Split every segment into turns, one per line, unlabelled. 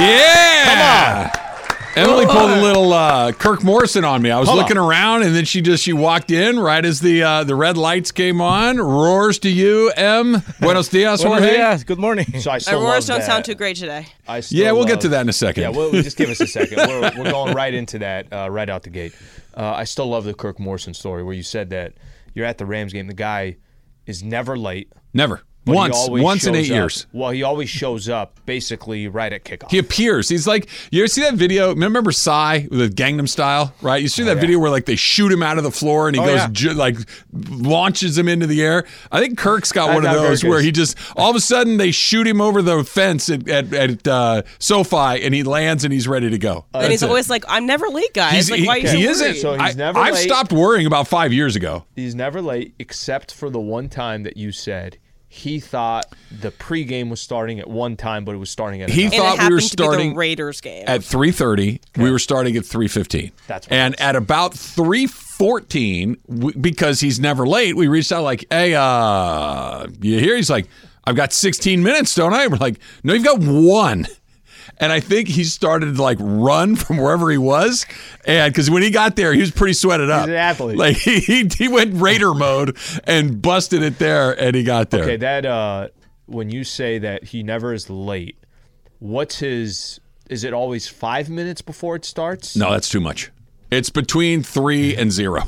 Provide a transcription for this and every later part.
Yeah. Emily pulled a little uh, Kirk Morrison on me. I was
Hold
looking around, and then she just she walked in right as the uh, the red lights came on. Roars to you, M. Buenos dias,
Buenos
Jorge.
dias. Good morning.
So I still
Auroras
love
don't sound too great today.
I still
Yeah, we'll get
love-
to that in a second.
Yeah, well, just give us a second. We're, we're going right into that uh, right out the gate. Uh, I still love the Kirk Morrison story where you said that you're at the Rams game. The guy is never late.
Never.
But
once, once in eight
up-
years.
Well, he always shows up basically right at kickoff.
He appears. He's like, you ever see that video? Remember Psy with Gangnam Style, right? You see that
yeah.
video where like they shoot him out of the floor and he
Oh,
goes
yeah.
ju- like launches him into the air. I think Kirk's got
That's
one of those where he just all of a sudden they shoot him over the fence at at, at uh, SoFi and he lands and he's ready to go.
and he's
it.
always like, "I'm never late, guys."
He's-
like,
he,
why are you
he
so
isn't.
So he's
I,
never
I've
late.
stopped worrying about five years ago.
He's never late except for the one time that you said he thought the pregame was starting at one time, but it was starting at
He
another.
and
thought
it
we were starting
the Raiders game.
at 3.30 we were starting at 3.15
That's what
and at about 3.14 because he's never late we reached out like hey uh you hear? He's like i've got 16 minutes don't i? We're like no you've got one and I think he started to like run from wherever he was, and because when he got there, he was pretty sweated up.
He's an athlete.
Like he, he he went Raider mode and busted it there, and he got there.
Okay, that uh, when you say that he never is late, what's his? Is it always five minutes before it starts?
No, that's too much. It's between three and zero.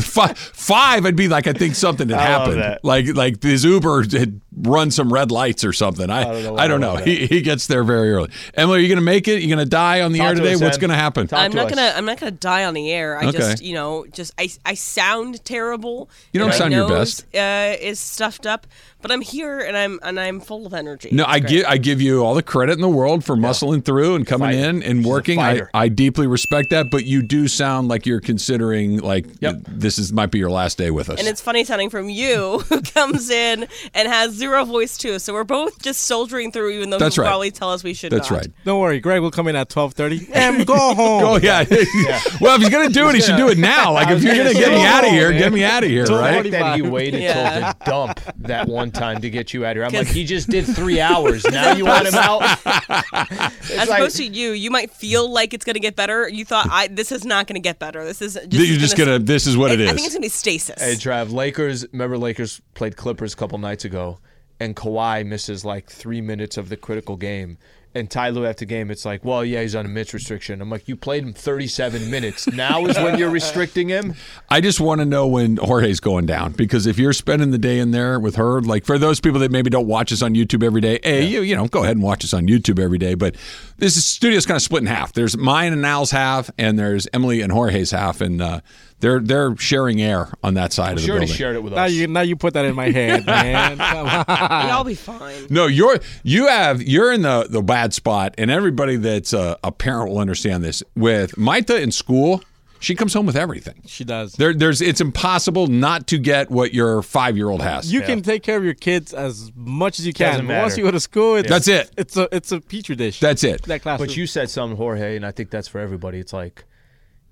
Five, five, I'd be like, I think something had
I love
happened.
that.
Like, like his Uber had run some red lights or something. I,
don't know
I
I
don't know. He, he gets there very early. Emily, are you going to make it? You going to die on the
Talk
air
to
today?
us,
What's
Em.
going to happen?
Talk
I'm
to
not
us.
gonna. I'm not gonna die on the air. I
Okay.
just, you know, just I. I sound terrible.
You don't
and my
sound your
nose, Uh, is stuffed up, but I'm here and I'm and I'm full of energy.
No,
It's
I
great.
give I give you all the credit in the world for muscling through and coming
Fighter.
in and
She's
working. I. I deeply respect that, but you do sound like you're considering like
Yep.
this is might be your last day with us.
And it's funny sounding from you, who comes in and has zero voice too. So we're both just soldiering through, even though
That's
you
right.
probably tell us we should.
That's
not.
right.
Don't worry, Greg will come in at twelve thirty. and go home.
Oh yeah. well, if he's gonna do it, he should do it now. Like if you're gonna get me out of here, get me out of here, right?
fact that he waited
Yeah.
till the dump that one time to get you out here. I'm like, he just did three hours. Now you want him out? It's
As
like-
opposed to you, you might feel like it's going to get better. You thought, I this is not going to get better. This is just,
You're just gonna. This is what it
I think it's going to be stasis.
Hey, Trav, Lakers, remember Lakers played Clippers a couple nights ago, and Kawhi misses like three minutes of the critical game. And Ty Lue after game, it's like, well, yeah, he's on a mitch restriction. I'm like, you played him 37 minutes. Now is when you're restricting him?
I just want to know when Jorge's going down because if you're spending the day in there with her, like for those people that maybe don't watch us on YouTube every day, hey, you you know, go ahead and watch us on YouTube every day. But this is, studio's kind of split in half. There's mine and Al's half, and there's Emily and Jorge's half, and uh, they're they're sharing air on that side of
She
the
already
building.
shared it with
Now
us.
you now you put that in my head, man. Come on.
Y'all be fine.
No, you're you have you're in the the bad spot, and everybody that's a, a parent will understand this. With Maita in school, she comes home with everything.
She does.
There, there's it's impossible not to get what your five year old has.
You can take care of your kids as much as you can.
Doesn't
But Once you go to school, it's,
That's it.
It's a it's a petri dish.
That's it.
that classroom.
But you said something, Jorge, and I think that's for everybody. It's like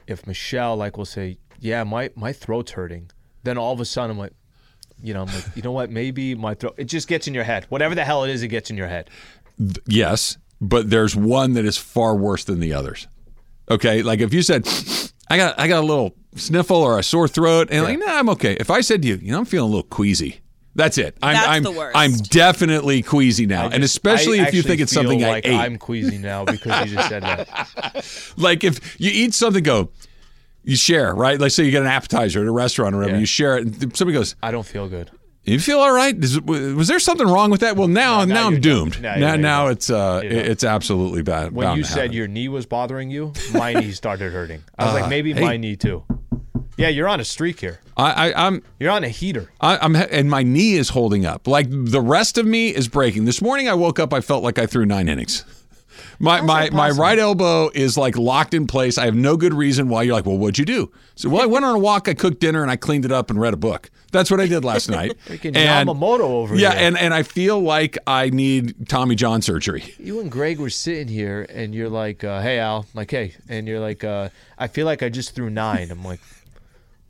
if Michelle like will say, "Yeah, my my throat's hurting," then all of a sudden I'm like, you know, I'm like, you know what? Maybe my throat. It just gets in your head. Whatever the hell it is, it gets in your head.
Yes, but there's one that is far worse than the others. Okay, like if you said, "I got I got a little sniffle or a sore throat," and like, "Nah, I'm okay." If I said to you, "You know, I'm feeling a little queasy," that's it. I'm
That's
I'm
the worst.
I'm definitely queasy now, and especially
I
if you think it's
feel
something
like
I ate.
I'm queasy now because you just said that.
like if you eat something, go. You share, right? Let's say you get an appetizer at a restaurant or whatever.
Yeah.
You share it, and somebody goes,
I don't feel good.
You feel all right? Is, was there something wrong with that? Well, now,
now
now, I'm doomed.
Now
Now, now it's uh, it's absolutely bad.
When you said your knee was bothering you, my knee started hurting. I was
Uh,
like, maybe
hey.
my knee too. Yeah, you're on a streak here.
I, I, I'm,
You're on a heater.
I, I'm, and my knee is holding up. Like the rest of me is breaking. This morning I woke up, I felt like I threw nine innings. My my my right elbow is like locked in place. I have no good reason why. You're like, well, what'd you do? So, well, I went on a walk. I cooked dinner and I cleaned it up and read a book. That's what I did last night.
Freaking Yamamoto over
yeah,
here.
and and I feel like I need Tommy John surgery.
You and Greg were sitting here, and you're like, uh, "Hey, Al," I'm like, "Hey," and you're like, uh, "I feel like I just threw nine. I'm like,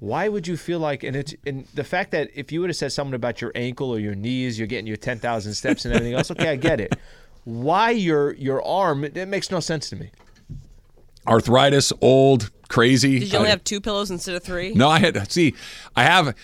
"Why would you feel like?" And it's and the fact that if you would have said something about your ankle or your knees, you're getting your ten thousand steps and everything else. Okay, I get it. Why your your arm? It, it makes no sense to me.
Arthritis, old, crazy.
Did you only
I-
have two pillows instead of three?
No, I had see, I have.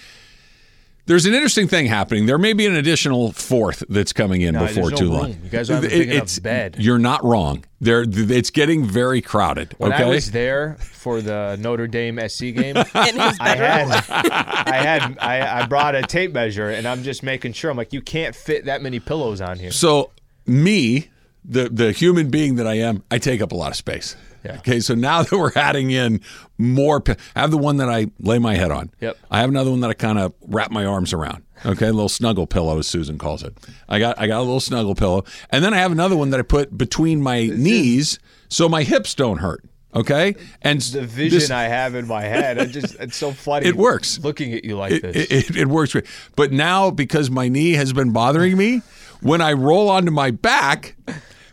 There's an interesting thing happening. There may be an additional fourth that's coming in
No,
before
there's no
too long.
room. You guys don't have a big enough bed.
You're not wrong. There, it's getting very crowded.
When
okay,
I was there for the Notre Dame SC game,
In his
I had, I had, I, I brought a tape measure, and I'm just making sure. I'm like, you can't fit that many pillows on here.
so me, the the human being that I am, I take up a lot of space.
Yeah.
Okay, so now that we're adding in more, I have the one that I lay my head on.
Yep.
I have another one that I kind of wrap my arms around. Okay, a little snuggle pillow, as Susan calls it. I got I got a little snuggle pillow, and then I have another one that I put between my knees so my hips don't hurt. Okay, and
The vision
this-
I have in my head, I just, it's so funny.
It works.
Looking at you like
it,
this.
it, it, it works great. But now because my knee has been bothering me, when I roll onto my back,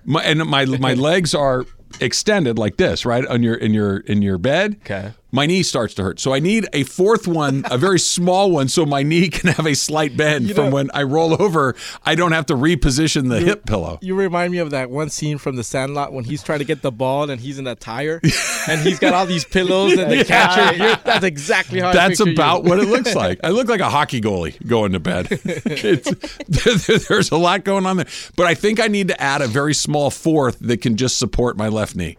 my, and my my legs are extended like this, right on your in your in your bed.
Okay.
My knee starts to hurt, so I need a fourth one, a very small one, so my knee can have a slight bend from
know-
when I roll over. I don't have to reposition the hip pillow.
You remind me of that one scene from The Sandlot when he's trying to get the ball and he's in a tire and he's got all these pillows and the catcher. You're, that's exactly how.
That's
picture
about
you.
what it looks like. I look like a hockey goalie going to bed. It's, there- there's a lot going on there. But I think I need to add a very small fourth that can just support my left knee.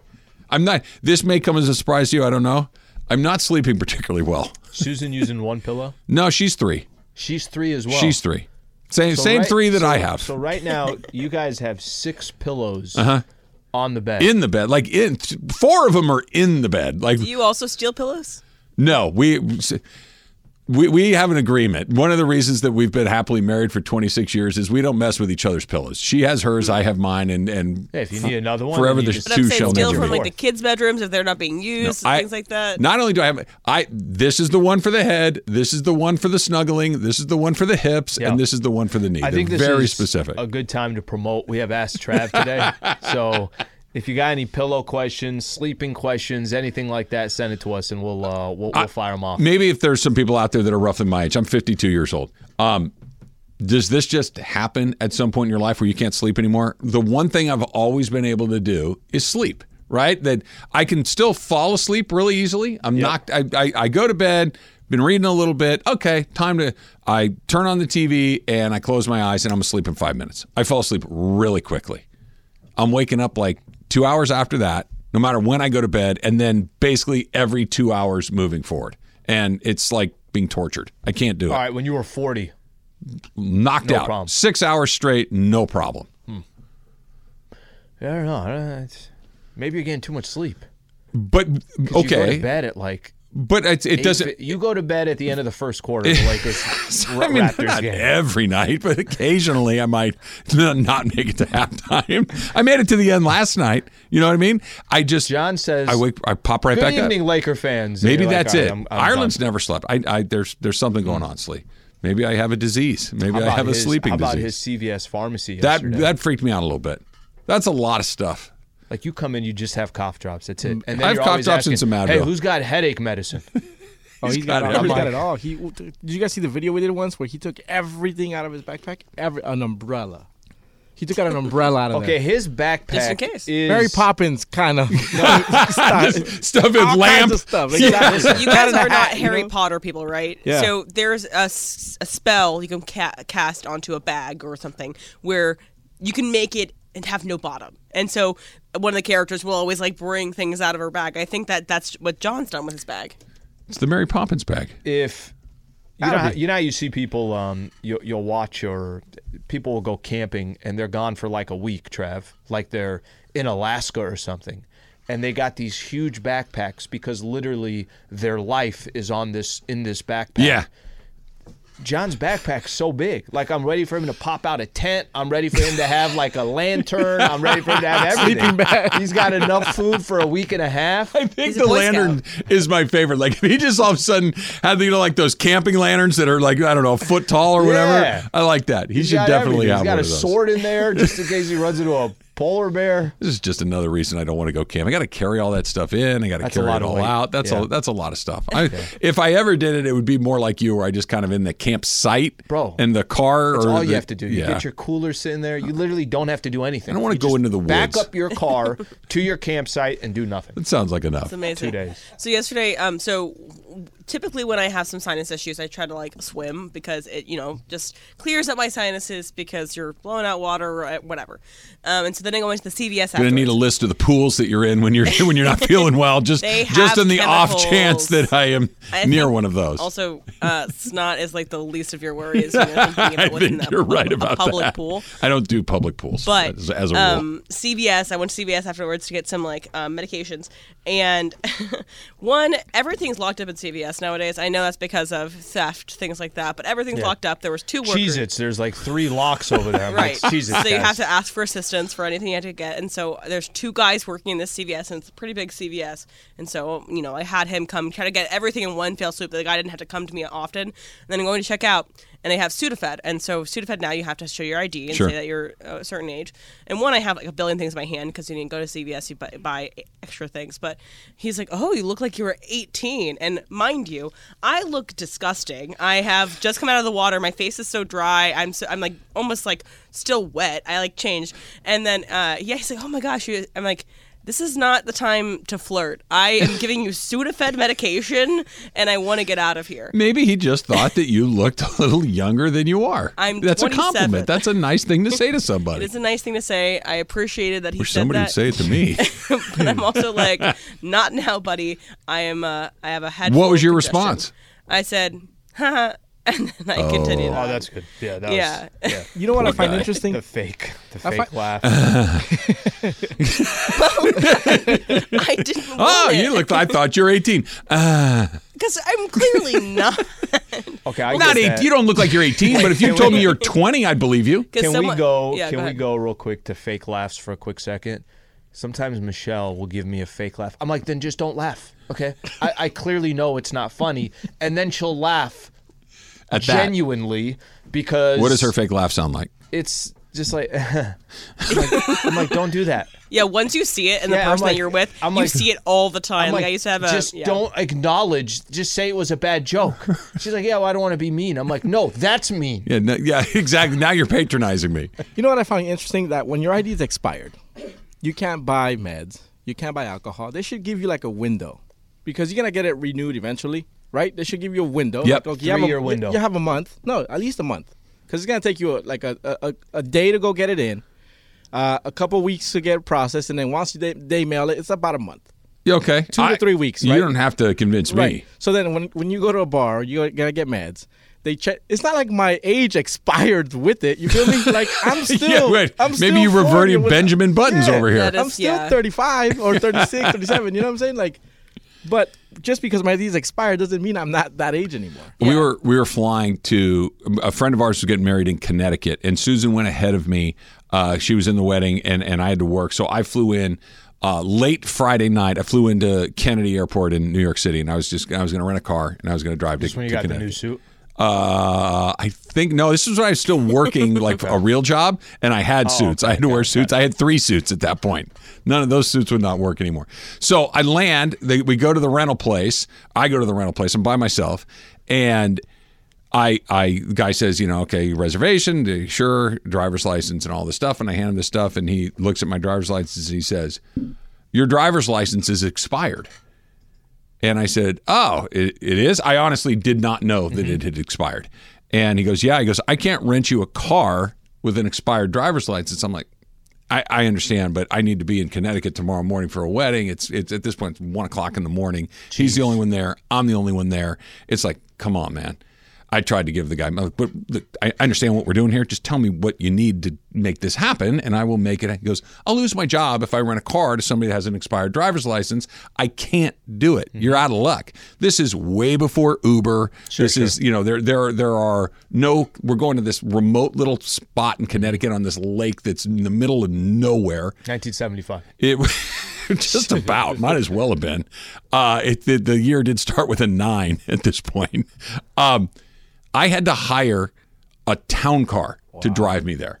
I'm not, this may come as a surprise to you. I don't know. I'm not sleeping particularly well.
Susan using one pillow.
No, she's three.
She's three as well.
She's three. Same,
So
same
right-
three that
so-
I have.
So right now, you guys have six pillows uh-huh. on the bed.
in the bed. Like in four of them are in the bed. Like
Do you also steal pillows?
No, we we we have an agreement. One of the reasons that we've been happily married for 26 years is we don't mess with each other's pillows. She has hers, I have mine, and and
Hey, if you need another one,
forever
then you
the
just-
But
two
I'm saying
shall
steal
never
from like the kids' bedrooms if they're not being used,
I-
things like that.
Not only do I have I this is the one for the head, this is the one for the snuggling, this is the one for the hips,
Yeah.
and this is the one for the knee.
I
They're
think this
very
is
specific.
a good time to promote. We have Ask Trav today, so if you got any pillow questions, sleeping questions, anything like that, send it to us and we'll uh, we'll, we'll fire them off.
Maybe if there's some people out there that are roughly my age, I'm 52 years old. Um, does this just happen at some point in your life where you can't sleep anymore? The one thing I've always been able to do is sleep. Right, that I can still fall asleep really easily. I'm not. I, I, I go to bed, been reading a little bit. Okay, time to. I turn on the TV and I close my eyes and I'm asleep in five minutes. I fall asleep really quickly. I'm waking up like two hours after that, no matter when I go to bed, and then basically every two hours moving forward. And it's like being tortured. I can't do it.
All right, when you were forty,
Knocked
No
out.
problem.
Six hours straight, no problem. Hmm.
I don't know. I don't know. Maybe you're getting too much sleep.
But
'Cause You go
okay,
to bed at like.
But it, it
eight
doesn't.
You go to bed at the end of the first quarter of the Lakers
I mean,
Raptors
not
game.
every night, but occasionally I might not make it to halftime. I made it to the end last night. You know what I mean? I just
John says,
I wake, I pop right
"Good
back
evening,
up.
Laker fans."
Maybe
you're like,
that's it.
I'm- I'm
Ireland's
done."
never slept. I, I there's there's something going hmm. on, Slee. Maybe I have a disease. Maybe I
about
have a sleeping
How about
disease.
his CVS pharmacy
that that freaked me out a little bit. That's a lot of stuff.
Like you come in, you just have cough drops. That's it. Mm, and then
I have
you're
cough
always
drops and
asking,
some
Hey, who's got headache medicine?
Oh, he's got,
got
it. all. He's got it all. He did you guys see the video we did once where he took everything out of his backpack? Every an umbrella. He took out an umbrella out of
Okay,
there.
his backpack
Just in case.
is
Mary Poppins kind of stuff.
Stuff in
All
lamp.
stuff. Exactly.
you guys
Hat in a
are not
hat, you
Harry
know?
Potter people, right?
Yeah.
So there's a spell you can ca- cast onto a bag or something where you can make it and have no bottom. And so one of the characters will always like bring things out of her bag. I think that that's what John's done with his bag.
It's the Mary Poppins bag.
if you know, how, you know how you see people um you, you'll watch or people will go camping and they're gone for like a week Trev like they're in Alaska or something and they got these huge backpacks because literally their life is on this in this backpack
Yeah.
John's backpack's so big. Like I'm ready for him to pop out a tent. I'm ready for him to have like a lantern. I'm ready for him to have everything.
Sleeping bag.
He's got enough food for a week and a half.
I think
He's
the
Boy
lantern is my favorite. Like if he just all of a sudden had you know like those camping lanterns that are like I don't know a foot tall or whatever.
Yeah.
I like that. He
He's
should
got
definitely
everything.
have
He's got a
of those.
sword in there just in case he runs into a polar bear.
This is just another reason I don't want to go camp. I got to carry all that stuff in. I got to carry
lot
it
of
all out. That's
Yeah.
a that's a lot of stuff. I, If I ever did it, it would be more like you, where I just kind of in the campsite,
Bro,
and the car.
That's
or
all
the-
you have to do. You
yeah.
get your cooler sitting there. You literally don't have to do anything.
I don't wanna
You
go
just
into the woods.
Back up your car to your campsite and do nothing.
It sounds like enough.
It's amazing.
Two days.
So yesterday, um, so typically when I have some sinus issues, I try to like swim because it, you know, just clears up my sinuses because you're blowing out water or uh, whatever. Um, and so then I go into the CVS.
Going to need a list of the pools that you're in when you're when you're not feeling well. Just just in the off chance that I am
I
near one of those.
Also, uh, snot is like the least of your worries. When you're thinking
I
about what's
think you're right
a
about
public
that.
pool.
I don't do public pools,
But
as, as a rule.
um, CVS, I went to CVS afterwards to get some like um, medications, and one, everything's locked up at CVS nowadays. I know that's because of theft, things like that. But everything's
Yeah.
locked up. There was two workers.
Cheez Its, there's like three locks over there.
Right.
Like, Cheez Its,
so you
guys.
have to ask for assistance for anything you have to get. And so there's two guys working in this CVS, and it's a pretty big CVS. And so, you know, I had him come try to get everything in one fell swoop. The guy didn't have to come to me often. And then I'm going to check out, and they have Sudafed. And so Sudafed now you have to show your ID and
Sure.
say that you're a certain age. And one, I have like a billion things in my hand because you didn't go to CVS, you buy, buy extra things. But he's like, oh, you look like you were 18. And mind you, I look disgusting. I have just come out of the water. My face is so dry. I'm so, I'm like almost like still wet. I like changed. And then uh, yeah, he's like, oh my gosh. I'm like. This is not the time to flirt. I am giving you Sudafed medication, and I want to get out of here.
Maybe he just thought that you looked a little younger than you are.
I'm
That's a compliment. That's a nice thing to say to somebody.
It's a nice thing to say. I appreciated that he
Wish
said
somebody
that.
would say it to me.
but I'm also like, not now, buddy. I am. Uh, I have a head.
What was your
congestion."
response?
I said, haha, and then I continued.
Oh, that's good. Yeah, that
Yeah.
was. Yeah.
You know what I find
guy.
interesting?
The fake, the
I
fake
fi-
laugh.
I didn't.
oh,
want
you look. I thought you're 18. Uh,
because I'm clearly not.
Okay, I
not
get
18.
that.
You don't look like you're 18. But if you told
we-
me you're 20, I'd believe you.
Can
someone-
we go?
Yeah,
can
go
we go real quick to fake laughs for a quick second? Sometimes Michelle will give me a fake laugh. I'm like, then just don't laugh, okay? I, I clearly know it's not funny, and then she'll laugh
At that.
genuinely because
What does her fake laugh sound like?
It's just like, I'm like, I'm like, don't do that.
Yeah, once you see it and the
Yeah, I'm
person
like-
that you're with,
I'm
you
like-
see it all the time. Like,
like,
I used to have a.
just
yeah.
don't acknowledge. Just say it was a bad joke. She's like, yeah, well, I don't want to be mean. I'm like, no, that's mean.
Yeah, no, yeah, exactly. Now you're patronizing me.
You know what I find interesting? That when your ID is expired, you can't buy meds, you can't buy alcohol. They should give you like a window, because you're gonna get it renewed eventually, right? They should give you a window.
Yep.
Like, okay, you have a-
Three-year window.
You have a month. No, at least a month, because it's gonna take you a, like a, a a- a day to go get it in, uh, a couple weeks to get it processed, and then once they, they mail it, it's about a month.
You okay?
Two to three weeks,
You don't have to convince me.
So then when when you go to a bar, you gotta get meds. They check. It's not like my age expired with it. You feel me? Like I'm still.
yeah, wait.
I'm
Maybe
still
you
40
reverted Benjamin Buttons
Yeah,
over here.
I'm still
yeah.
35 or 36, 37. You know what I'm saying? Like, but just because my ID's expired doesn't mean I'm not that age anymore.
We were we were flying to a friend of ours was getting married in Connecticut, and Susan went ahead of me. Uh, she was in the wedding, and and I had to work, so I flew in. Uh, late Friday night, I flew into Kennedy Airport in New York City, and I was just I was going to rent a car, and I was going to drive to,
Just when you
to
got the
Connecticut.
new suit.
Uh, I think no. This was when I was still working like a real job, and I had suits. I had to wear suits. I had three suits at that point. None of those suits would not work anymore. So I land. They, we go to the rental place. I go to the rental place. I'm by myself, and I, I, the guy says, you know, okay, reservation, sure, driver's license, and all this stuff. And I hand him the stuff, and he looks at my driver's license, and he says, "Your driver's license is expired." And I said, "Oh, it, it is." I honestly did not know that mm-hmm. it had expired. And he goes, "Yeah." He goes, "I can't rent you a car with an expired driver's license." I'm like, "I, I understand, but I need to be in Connecticut tomorrow morning for a wedding. It's it's at this point it's one o'clock in the morning. He's the only one there. I'm the only one there. It's like, come on, man." I tried to give the guy, but I understand what we're doing here. Just tell me what you need to make this happen, and I will make it. He goes, I'll lose my job if I rent a car to somebody that has an expired driver's license. I can't do it. You're out of luck. This is way before Uber. this is, you know, there there there are no. We're going to this remote little spot in Connecticut on this lake that's in the middle of nowhere.
1975.
It just about might as well have been. Uh, it, the, the year did start with a nine at this point. Um, I had to hire a town car to drive me there.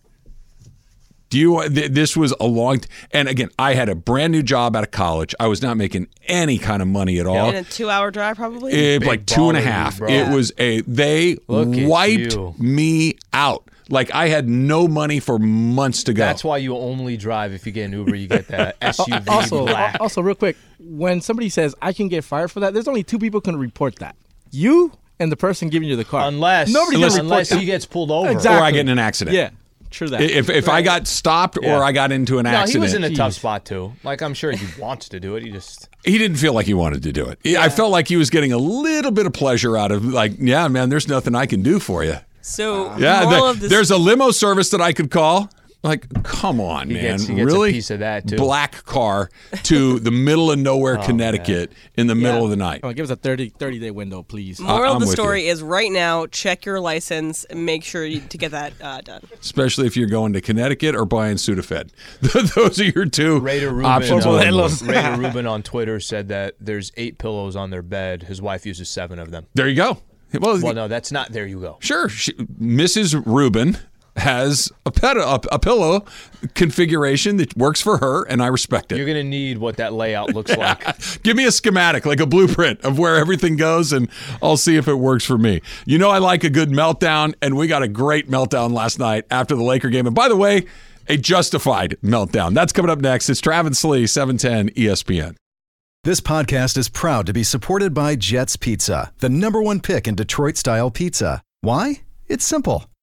Do you? Uh, th- this was a long. T- and again, I had a brand new job out of college. I was not making any kind of money at all.
In a two-hour drive, probably.
Eh,
it,
like two and a half.
and a baller,
half.
bro.
It was a they
Look
wiped me out. Like I had no money for months to go.
That's why you only drive if you get an Uber. You get that SUV
also,
black.
also, real quick, when somebody says I can get fired for that, there's only two people can report that: you and the person giving you the car.
unless
nobody
unless,
can report that.
he gets pulled over.
Exactly.
or I get in an accident.
Yeah, Sure that.
If if I got stopped
Yeah.
or I got into an
No, he was in a tough spot too. Like I'm sure he wants to do it. He just
he didn't feel like he wanted to do it. I felt like he was getting a little bit of pleasure out of like, yeah, man, there's nothing I can do for you.
so
Yeah,
moral
the- there's a limo service that I could call. Like, come on,
He
man,
gets- he gets a
really?
piece of that, too.
Black car to the middle of nowhere, Connecticut, in the middle of the night.
Come on, give us a 30, 30 day window, please.
moral
I'm
of the
with you.
story is right now check your license make sure you, to get that uh, done.
Especially if you're going to Connecticut or buying Sudafed. Those are your two
Raider Rubin.
options.
uh,
on the
Hello.
list.
Raider Rubin on Twitter said that there's eight pillows on their bed. His wife uses seven of them.
There you go. Well,
Well, no, that's not. There you go.
Sure, she, Mrs. Rubin has a pet a, a pillow configuration that works for her, and I respect it.
You're gonna need what that layout looks like.
Give me a schematic, like a blueprint of where everything goes, and I'll see if it works for me. You know, I like a good meltdown, and we got a great meltdown last night after the Laker game. And by the way, a justified meltdown. That's coming up next. It's Travis Lee, E 710 ESPN.
This podcast is proud to be supported by Jets Pizza, the number one pick in Detroit style pizza. Why? It's simple.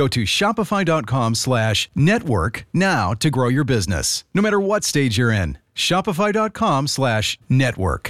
Go to shopify.com slash network now to grow your business, no matter what stage you're in. Shopify.com slash network.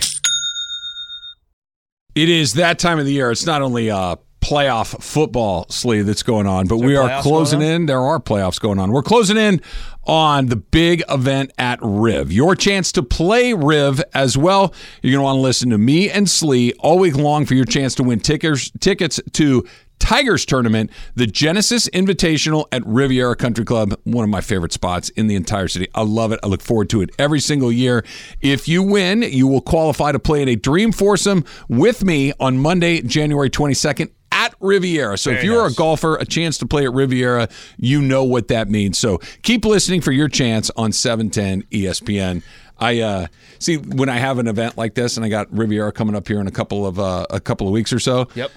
It is that time of the year. It's not only a playoff football sleeve that's going on, but we are closing in. There are playoffs going on. We're closing in on the big event at Riv. Your chance to play Riv as well. You're going to want to listen to me and Slee all week long for your chance to win tickets tickets to Tiger's tournament, the Genesis Invitational at Riviera Country Club, one of my favorite spots in the entire city. I love it. I look forward to it every single year. If you win, you will qualify to play in a Dream Foursome with me on Monday, January 22nd at Riviera. So if you're
nice.
a golfer, a chance to play at Riviera, you know what that means. So keep listening for your chance on 710 ESPN. I uh, see when I have an event like this, and I got Riviera coming up here in a couple of uh, a couple of weeks or so.
Yep.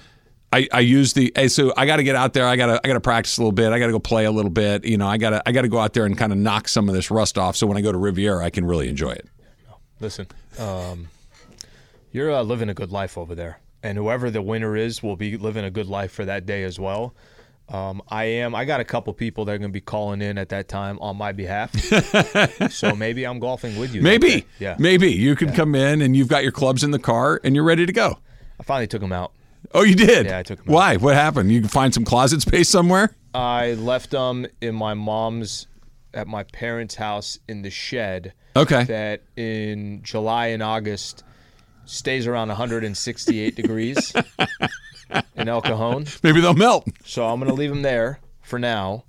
I, I use the hey, so I got to get out there. I got to I got to practice a little bit. I got to go play a little bit. You know, I got to I got to go out there and kind of knock some of this rust off. So when I go to Riviera, I can really enjoy it.
Listen, um, you're uh, living a good life over there, and whoever the winner is will be living a good life for that day as well. Um, I am. I got a couple people that are going to be calling in at that time on my behalf. so maybe I'm golfing with you.
Maybe.
Yeah.
maybe you can come in and you've got your clubs in the car and you're ready to go.
I finally took them out.
Oh, you did?
Yeah, I took 'em out.
Why? What happened? You can find some closet space somewhere?
I left them in my mom's, at my parents' house in the shed.
Okay.
That in July and August stays around 168 degrees. in El Cajon.
Maybe they'll melt.
So I'm going to leave them there for now.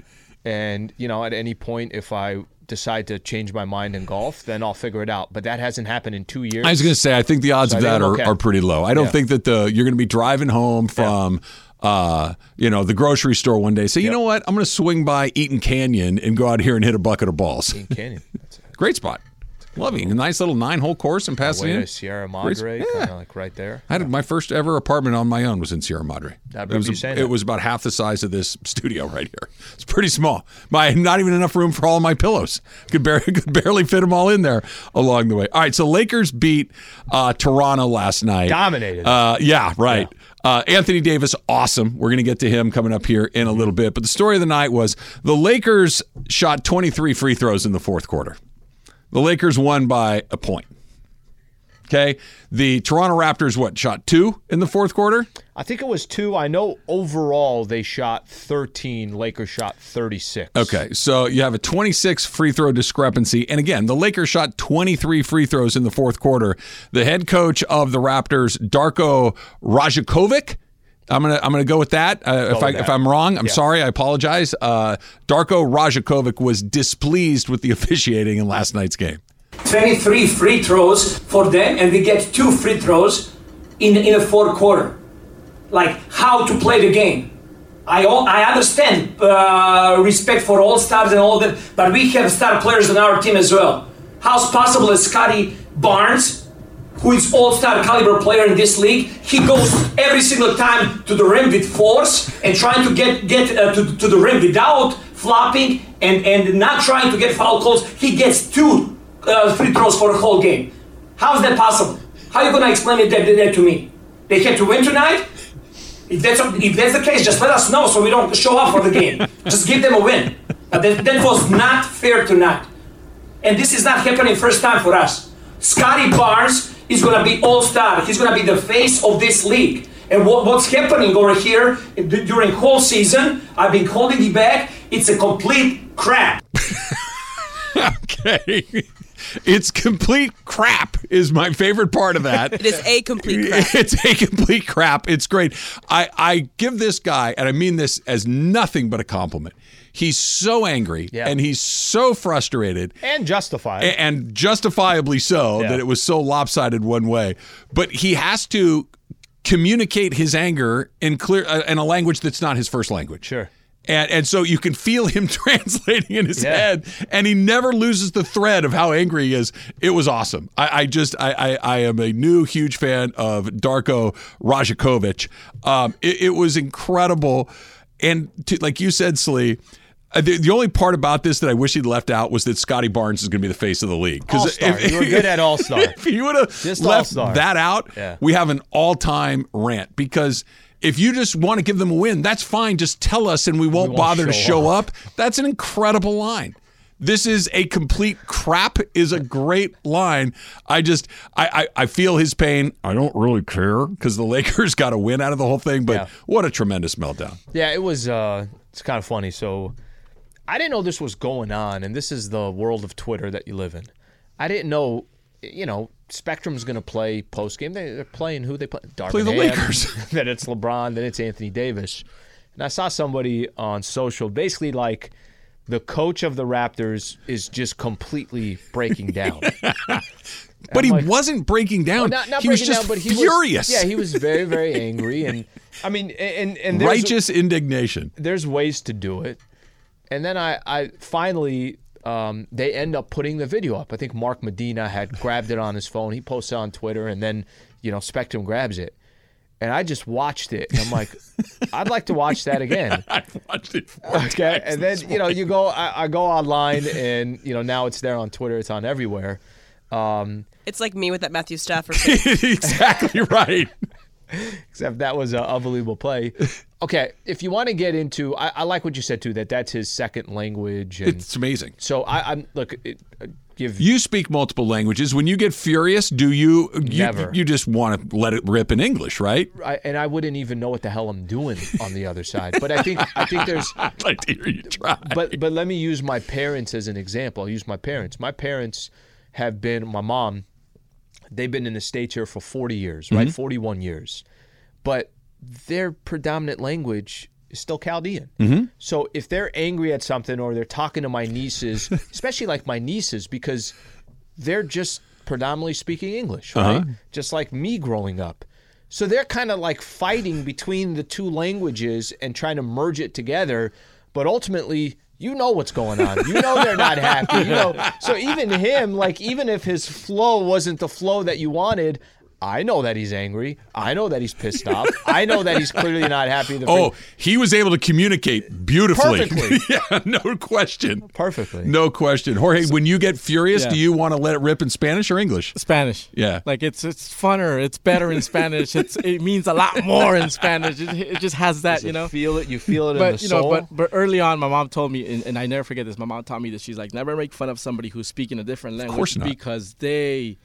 And, you know, at any point, if I decide to change my mind in golf, then I'll figure it out. But that hasn't happened in two years.
I was going to say, I think the odds
So
of that are,
okay.
are pretty low. I don't
Yeah.
think that the you're going to be driving home from. Uh, you know, the grocery store one day. Say, you
Yep.
know what? I'm going to swing by Eaton Canyon and go out here and hit a bucket of balls.
Eaton Canyon.
Great spot. Loving a nice little nine hole course in
Way
Pasadena.
to Sierra Madre,
yeah.
kind of like right there.
I had my first ever apartment on my own was in Sierra Madre. It was,
you saying
it was about half the size of this studio right here. It's pretty small. My not even enough room for all my pillows. Could barely could barely fit them all in there along the way. All right, so Lakers beat uh, Toronto last night.
Dominated.
Uh, yeah, right. Uh, Anthony Davis, awesome. We're going to get to him coming up here in a little bit. But the story of the night was the Lakers shot 23 free throws in the fourth quarter. The Lakers won by a point. Okay. The Toronto Raptors, what, shot two in the fourth quarter?
I think it was two. I know overall they shot 13. Lakers shot 36.
Okay. So you have a 26 free throw discrepancy. And again, the Lakers shot 23 free throws in the fourth quarter. The head coach of the Raptors, Darko Rajakovic, I'm gonna I'm gonna go with that. Uh, if I
with
if
that.
I'm wrong, I'm
Yeah.
sorry. I apologize. Uh, Darko Rajakovic was displeased with the officiating in last night's game.
23 free throws for them, and we get two free throws in in the fourth quarter. Like how to play the game. I all, I understand uh, respect for all stars and all that, but we have star players on our team as well. How's possible that Scotty Barnes, who is all-star caliber player in this league, he goes every single time to the rim with force and trying to get get uh, to, to the rim without flopping and and not trying to get foul calls. He gets two uh, free throws for the whole game. How is that possible? How are you gonna explain it that, that to me? They had to win tonight. If that's if that's the case, just let us know so we don't show up for the game. just give them a win. But that, that was not fair tonight. And this is not happening first time for us. Scotty Barnes is going to be all star. He's going to be the face of this league. And what, what's happening over here during whole season, I've been holding it back. It's a complete crap.
Okay. It's complete crap is my favorite part of that.
It is a complete crap.
It's a complete crap. It's great. I, I give this guy, and I mean this as nothing but a compliment. He's so angry
Yeah.
and he's so frustrated
And justified.
and justifiably so
Yeah.
that it was so lopsided one way. But he has to communicate his anger in clear uh, in a language that's not his first language.
Sure.
And, and so you can feel him translating in his
Yeah.
head, and he never loses the thread of how angry he is. It was awesome. I, I just I, I I am a new huge fan of Darko Rajakovic. Um, it, it was incredible, and to, like you said, Slee. Uh, The, the only part about this that I wish he'd left out was that Scotty Barnes is going to be the face of the league.
All-star. You were good at all-star.
If you would have left
all-star.
that out,
Yeah.
we have an all-time rant because if you just want to give them a win, that's fine. Just tell us, and we won't,
won't
bother to
show
show up. That's an incredible line. This is a complete crap is a great line. I just I I, I feel his pain. I don't really care because the Lakers got a win out of the whole thing. But
Yeah.
what a tremendous meltdown.
Yeah, it was. Uh, it's kind of funny. So, I didn't know this was going on, and this is the world of Twitter that you live in. I didn't know. You know, Spectrum's going to play post game. They, they're playing who they play. Darvin
Play the
Ham,
Lakers.
then it's LeBron. Then it's Anthony Davis. And I saw somebody on social, basically like the coach of the Raptors is just completely breaking down.
But he
like-
wasn't breaking down.
not not
he was
breaking
just
down, but he
furious.
Was, yeah, he was very very angry, and I mean, and and
righteous indignation.
there's ways to do it. And then I, I finally, um, they end up putting the video up. I think Mark Medina had grabbed it on his phone. He posts it on Twitter, and then, you know, Spectrum grabs it. And I just watched it, and I'm like, I'd like to watch that again.
I've watched it. four
Okay,
times
and then
this
you know you go, I, I go online, and you know now it's there on Twitter, It's on everywhere. Um,
It's like me with that Matthew Stafford.
exactly right.
except that was an unbelievable play. Okay, if you want to get into, I, I like what you said too. That that's his second language, and
It's amazing.
so I, I'm look. It, uh, give
You speak multiple languages. When you get furious, do you you,
Never.
you just want to let it rip in English, right?
I, and I wouldn't even know what the hell I'm doing on the other side. But I think I think there's
I'd like to hear you try.
but but let me use my parents as an example. I'll use my parents. My parents have been my mom. They've been in the states here for 40 years, right? 41 years. But their predominant language is still Chaldean.
Mm-hmm.
So if they're angry at something or they're talking to my nieces, especially like my nieces, because they're just predominantly speaking English, right?
Uh-huh.
Just like me growing up. So they're kind of like fighting between the two languages and trying to merge it together. But ultimately, you know what's going on. You know they're not happy. You know. So even him, like even if his flow wasn't the flow that you wanted, I know that he's angry. I know that he's pissed off. I know that he's clearly not happy. The
Oh, he was able to communicate beautifully.
Perfectly.
yeah, no question.
perfectly.
No question. Jorge, when you get furious,
Yeah.
do you want to let it rip in Spanish or English?
Spanish.
Yeah.
Like it's it's funner. It's better in Spanish. It's it means a lot more in Spanish. It, it just has that, you know.
feel it. You feel it in
But
the
you know,
soul.
but but early on, my mom told me, and, and I never forget this. My mom taught me that she's like, never make fun of somebody who's speaking a different language
course not.
because they.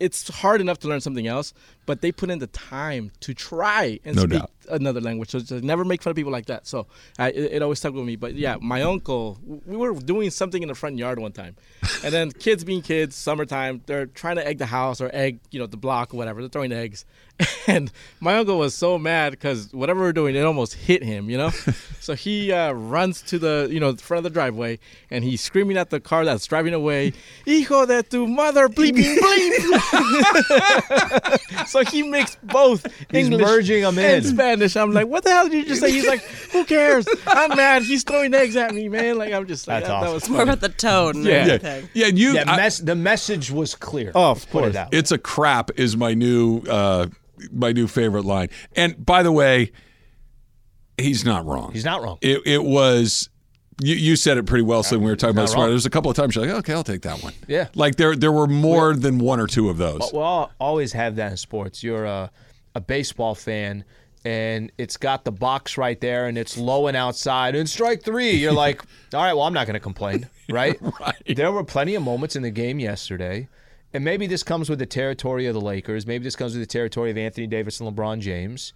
It's hard enough to learn something else, but they put in the time to try and
No
speak
doubt.
Another language. So just never make fun of people like that. So I, it, it always stuck with me. But yeah, my uncle, we were doing something in the front yard one time, and then kids being kids, summertime, they're trying to egg the house or egg, you know, the block or whatever. They're throwing eggs, and my uncle was so mad because whatever we are doing, it almost hit him, you know. so he uh, runs to the, you know, the front of the driveway, and he's screaming at the car that's driving away, "Hijo de tu mother, bleeping bleep!" so he makes both
He's
English
merging 'em
and
in.
Spanish. I'm like, what the hell did you just say? He's like, who cares? I'm mad. He's throwing eggs at me, man. Like I'm just like,
That's
that, that
awesome.
was
More
funny.
about the tone.
Yeah.
and
Yeah,
everything.
yeah. You,
yeah,
I-
mess, the message was clear.
Oh, of
Put it out.
it's a crap is my new uh, my new favorite line. And by the way, he's not wrong.
He's not wrong.
It, it was. You, you said it pretty well, so when we were talking about
not
this. There was a couple of times you're like, okay, I'll take that one.
Yeah.
Like there, there were more than one or two of those.
We'll always have that in sports. You're a, a baseball fan, and it's got the box right there, and it's low and outside, and strike three. You're like, all right, well, I'm not going to complain, right?
Right.
There were plenty of moments in the game yesterday, and maybe this comes with the territory of the Lakers. Maybe this comes with the territory of Anthony Davis and LeBron James.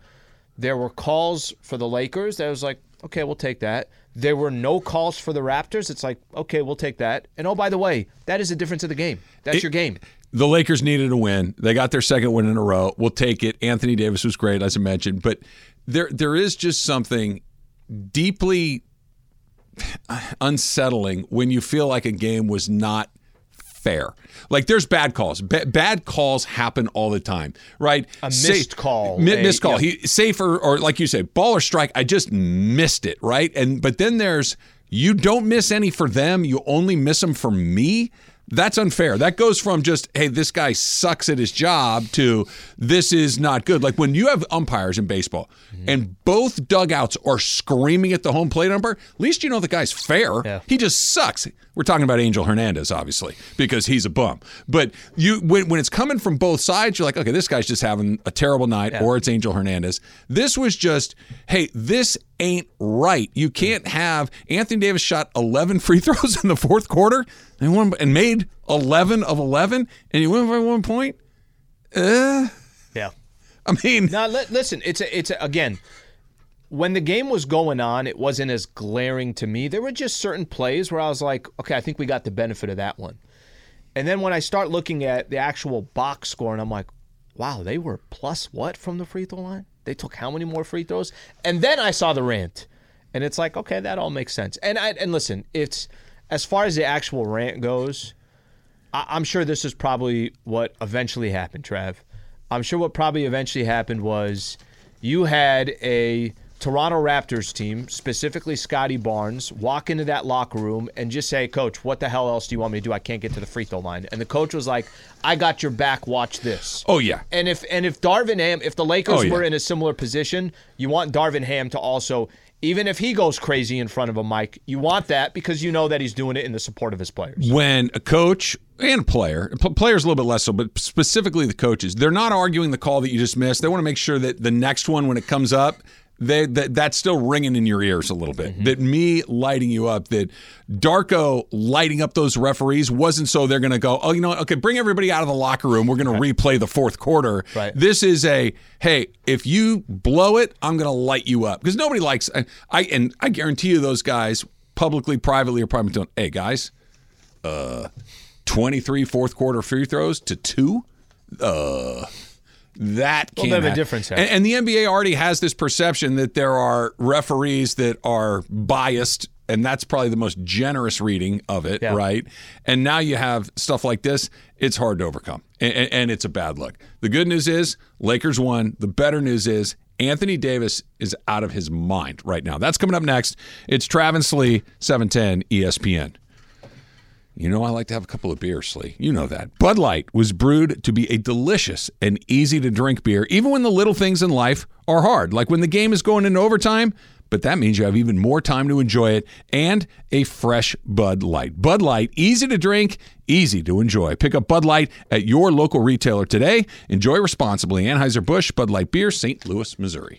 There were calls for the Lakers that was like, okay, we'll take that. There were no calls for the Raptors. It's like, okay, we'll take that. And oh, by the way, that is the difference of the game. That's
It-
your game.
the Lakers needed a win. They got their second win in a row. We'll take it. Anthony Davis was great, as I mentioned, but there there is just something deeply unsettling when you feel like a game was not fair. Like there's bad calls. Ba- bad calls happen all the time, right?
A
Say-
missed call,
Mi- missed call.
yeah.
He safer or like you say, ball or strike. I just missed it, right? And but then there's you don't miss any for them. You only miss them for me. That's unfair. That goes from just, hey, this guy sucks at his job to this is not good. Like when you have umpires in baseball mm-hmm. and both dugouts are screaming at the home plate umpire, at least you know the guy's fair.
Yeah.
He just sucks. We're talking about Angel Hernandez, obviously, because he's a bum. But you when, when it's coming from both sides, you're like, okay, this guy's just having a terrible night, or it's Angel Hernandez. This was just, hey, this ain't right. You can't have Anthony Davis shot 11 free throws in the fourth quarter and won and made 11 of 11, and you win by one point. Uh,
Yeah.
I mean,
Now, li- listen, it's a, it's a, again, when the game was going on, it wasn't as glaring to me. There were just certain plays where I was like, okay, I think we got the benefit of that one. And then when I start looking at the actual box score, and I'm like, wow, they were plus what from the free throw line? They took how many more free throws? And then I saw the rant, and it's like, okay, that all makes sense. And I, and listen, it's as far as the actual rant goes, I- I'm sure this is probably what eventually happened, Trav. I'm sure what probably eventually happened was you had a Toronto Raptors team, specifically Scotty Barnes, walk into that locker room and just say, Coach, what the hell else do you want me to do? I can't get to the free throw line. And the coach was like, I got your back, watch this.
oh yeah.
And if and if Darvin Ham, if the Lakers
Oh, yeah.
were in a similar position, you want Darvin Ham to also, even if he goes crazy in front of a mic, you want that because you know that he's doing it in the support of his players.
when a coach and a player, players a little bit less so, but specifically the coaches, they're not arguing the call that you just missed. They want to make sure that the next one, when it comes up, they, that that's still ringing in your ears a little bit. That me lighting you up, that Darko lighting up those referees wasn't so they're going to go, oh, you know what? Okay, bring everybody out of the locker room. We're going to replay the fourth quarter.
Right.
This is a hey, if you blow it, I'm going to light you up because nobody likes. I, I and I guarantee you, those guys publicly, privately, or privately, don't. Hey, guys, uh, 23 fourth quarter free throws to two. Uh, That can
bit of a difference.
And, and the NBA already has this perception that there are referees that are biased, and that's probably the most generous reading of it,
Yeah.
right? And now you have stuff like this. It's hard to overcome, and, and, it's a bad look. The good news is Lakers won. The better news is Anthony Davis is out of his mind right now. That's coming up next. It's Travis Lee, E 710 ESPN. You know, I like to have a couple of beers, Slee. You know that. Bud Light was brewed to be a delicious and easy to drink beer, even when the little things in life are hard, like when the game is going into overtime. But that means you have even more time to enjoy it and a fresh Bud Light. Bud Light, easy to drink, easy to enjoy. Pick up Bud Light at your local retailer today. Enjoy responsibly. Anheuser-Busch Bud Light Beer, St. Louis, Missouri.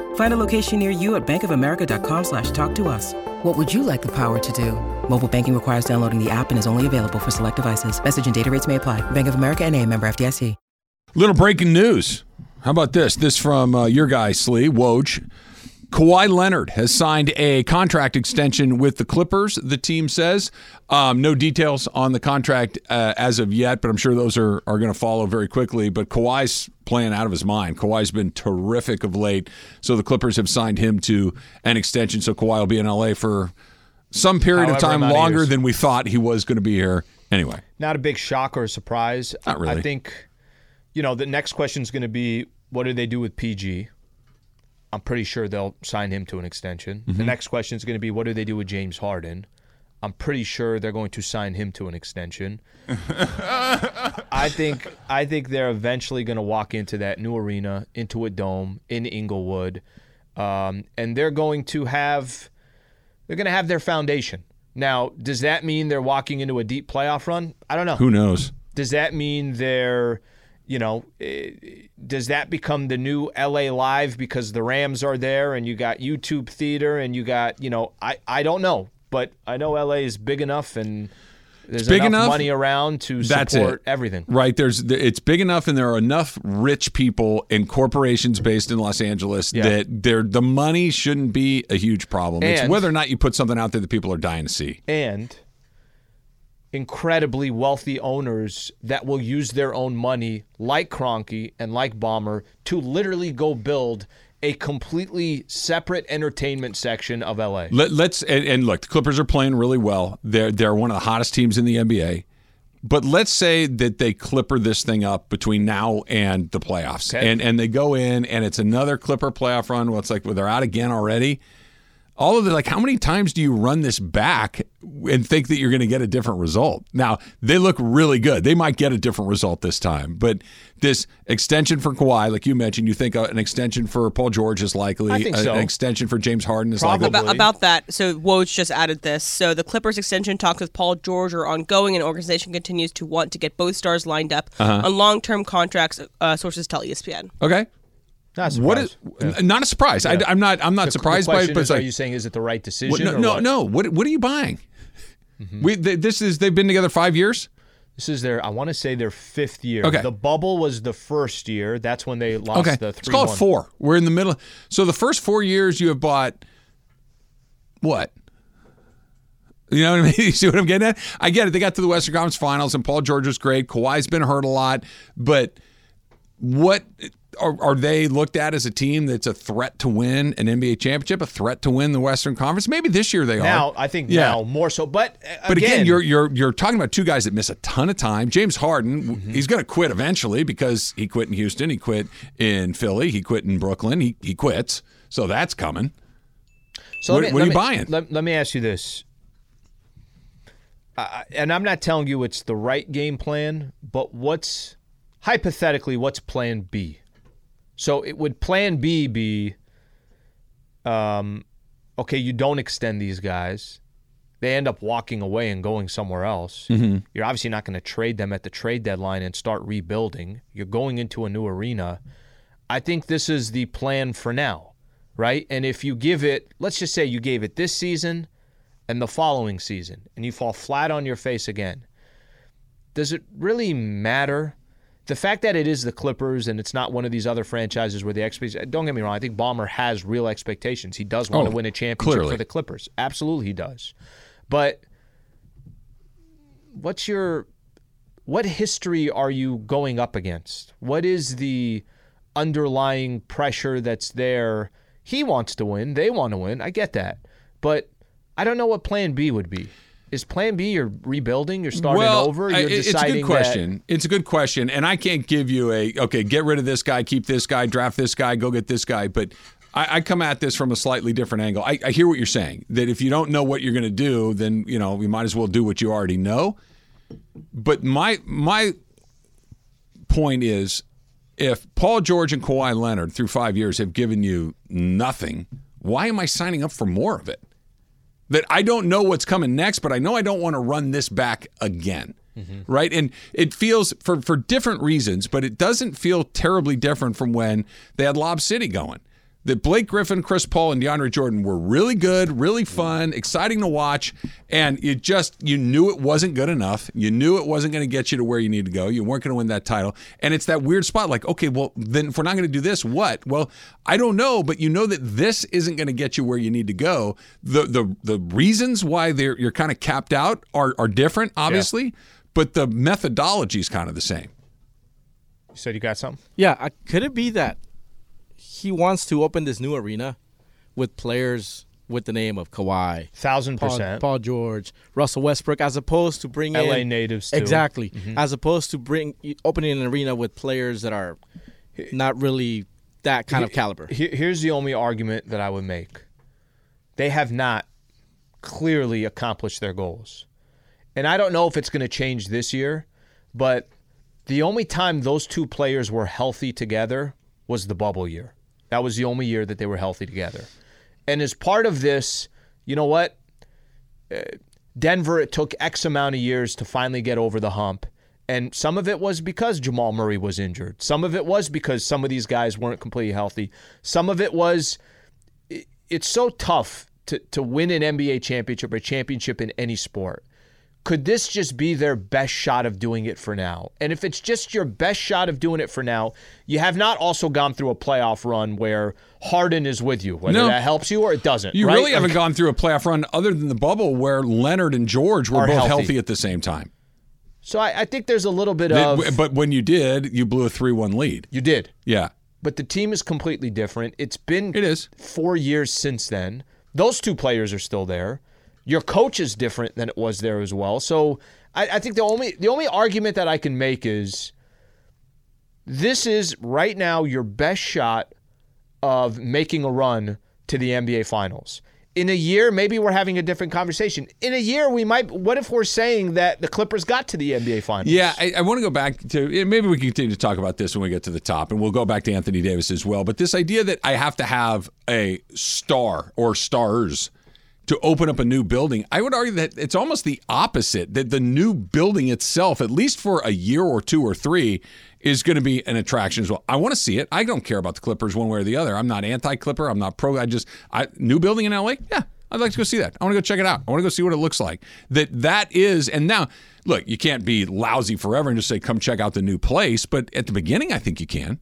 Find a location near you at bankofamerica.com slash talk to us. What would you like the power to do? Mobile banking requires downloading the app and is only available for select devices. Message and data rates may apply. Bank of America and a member FDIC.
Little breaking news. How about this? This from uh, your guy, Slee Woj. Kawhi Leonard has signed a contract extension with the Clippers, the team says. Um, no details on the contract uh, as of yet, but I'm sure those are, are going to follow very quickly. But Kawhi's playing out of his mind. Kawhi's been terrific of late. So the Clippers have signed him to an extension. So Kawhi will be in LA for some period of time longer
years.
than we thought he was going to be here. Anyway,
Not a big shock or a surprise.
Not really.
I think, you know, the next question is going to be what do they do with PG? I'm pretty sure they'll sign him to an extension.
Mm-hmm.
The next question is going to be what do they do with James Harden? I'm pretty sure they're going to sign him to an extension. I think I think they're eventually going to walk into that new arena, into a dome in Inglewood, um, and they're going to have they're going to have their foundation. Now, does that mean they're walking into a deep playoff run? I don't know.
who knows?
Does that mean they're, you know, eh, does that become the new LA Live because the Rams are there and you got YouTube theater and you got, you know, I, I don't know, but I know LA is big enough and there's
big
enough,
enough.
money around to
That's
support
it.
everything.
Right. There's it's big enough, and there are enough rich people and corporations based in Los Angeles
Yeah.
that there the money shouldn't be a huge problem. it's whether or not you put something out there that people are dying to see.
and incredibly wealthy owners that will use their own money, like Kroenke and like Ballmer, to literally go build a completely separate entertainment section of LA.
Let, let's and, and look, the Clippers are playing really well. They're they're one of the hottest teams in the NBA. But let's say that they clipper this thing up between now and the playoffs,
Okay.
and and they go in, and it's another Clipper playoff run. Well, it's like well, they're out again already. All of the like, how many times do you run this back and think that you're going to get a different result? Now they look really good. They might get a different result this time, but this extension for Kawhi, like you mentioned, you think uh, an extension for Paul George is likely.
I think so.
An extension for James Harden is
Probably.
likely.
About, about that, so Woj just added this. So the Clippers extension talks with Paul George are ongoing, and organization continues to want to get both stars lined up
Uh-huh.
on long-term contracts. Uh, sources tell ESPN.
Okay.
Not
What is n- not a surprise? I, am not. I'm not
The-
surprised
the
by it. But
is,
it's
are you saying is it the right
what-
decision?
no,
or
no,
what?
no. What What are you buying? Mm-hmm. We th- this is they've been together five years.
This is their. I want to say their fifth year.
Okay.
The bubble was the first year. That's when they lost
Okay,
the three.
call it four. We're in the middle. So the first four years you have bought what? You know what I mean? You see what I'm getting at? I get it. They got to the Western Conference Finals, and Paul George was great. Kawhi's been hurt a lot, but what are, are they looked at as a team that's a threat to win an NBA championship, a threat to win the Western Conference? Maybe this year they are.
Now I think
Yeah.
now more so, but uh,
But again, you're you're you're talking about two guys that miss a ton of time. James Harden,
Mm-hmm.
he's going to quit eventually because he quit in Houston, he quit in Philly, he quit in Brooklyn, he he quits. So that's coming.
So
What-
me,
what are you
me-
buying?
Let, let me ask you this: uh, and I'm not telling you it's the right game plan, but what's hypothetically what's plan B? So it would plan B be um okay, you don't extend these guys. They end up walking away and going somewhere else. You're obviously not going to trade them at the trade deadline and start rebuilding. You're going into a new arena. I think this is the plan for now, right? And if you give it, let's just say you gave it this season and the following season, and you fall flat on your face again, does it really matter? The fact that it is the Clippers and it's not one of these other franchises where the expectations, don't get me wrong, I think Ballmer has real expectations. He does want
Oh,
to win a championship
clearly.
for the Clippers. Absolutely, he does. But what's your what history are you going up against? What is the underlying pressure that's there? He wants to win, they want to win. I get that. But I don't know what plan B would be. Is plan B you're rebuilding, you're starting
well,
over, you're
it- it's a
deciding
good question. It's a good question, and I can't give you a okay. Get rid of this guy, keep this guy, draft this guy, go get this guy. But I, I come at this from a slightly different angle. I, I hear what you're saying. That if you don't know what you're going to do, then you know you might as well do what you already know. But my my point is, if Paul George and Kawhi Leonard through five years have given you nothing, why am I signing up for more of it? That I don't know what's coming next, but I know I don't want to run this back again. Mm-hmm. Right. And it feels for, for different reasons, but it doesn't feel terribly different from when they had Lob City going. That Blake Griffin, Chris Paul, and DeAndre Jordan were really good, really fun, exciting to watch. And you just, you knew it wasn't good enough. You knew it wasn't going to get you to where you need to go. You weren't going to win that title. And it's that weird spot like, okay, well, then if we're not going to do this, what? Well, I don't know, but you know that this isn't going to get you where you need to go. The the the reasons why they're you're kind of capped out are are different, obviously, but the methodology is kind of the same.
You said you got something?
Yeah, I, could it be that he wants to open this new arena with players with the name of Kawhi,
thousand percent,
Paul George, Russell Westbrook, as opposed to bring
LA
in
natives, too. Mm-hmm.
exactly, as opposed to bring opening an arena with players that are not really that kind of caliber.
Here's the only argument that I would make. They have not clearly accomplished their goals. And I don't know if it's going to change this year, but the only time those two players were healthy together was the bubble year. That was the only year that they were healthy together. And as part of this, you know what? Uh, Denver, it took X amount of years to finally get over the hump. And some of it was because Jamal Murray was injured. Some of it was because some of these guys weren't completely healthy. Some of it was it's so tough to, to win an NBA championship or championship in any sport. Could this just be their best shot of doing it for now? And if it's just your best shot of doing it for now, you have not also gone through a playoff run where Harden is with you, whether
No.
that helps you or it doesn't.
You
right?
really haven't
Like-
gone through a playoff run other than the bubble where Leonard and George were both
healthy.
healthy. at the same time.
So I, I think there's a little bit of
but when you did, you blew a 3 1 lead.
you did,
Yeah.
but the team is completely different. It's been
It is.
four years since then. Those two players are still there. Your coach is different than it was there as well. So I, I think the only the only argument that I can make is this is right now your best shot of making a run to the NBA Finals. In a year, maybe we're having a different conversation. In a year, we might. What if we're saying that the Clippers got to the NBA Finals?
Yeah, I, I want to go back to maybe we can continue to talk about this when we get to the top, and we'll go back to Anthony Davis as well. But this idea that I have to have a star or stars to open up a new building, I would argue that it's almost the opposite. That the new building itself, at least for a year or two or three, is going to be an attraction as well. I want to see it. I don't care about the Clippers one way or the other. I'm not anti-Clipper. I'm not pro. I just I, new building in LA. Yeah, I'd like to go see that. I want to go check it out. I want to go see what it looks like. That that is, and now look, you can't be lousy forever and just say come check out the new place. But at the beginning, I think you can.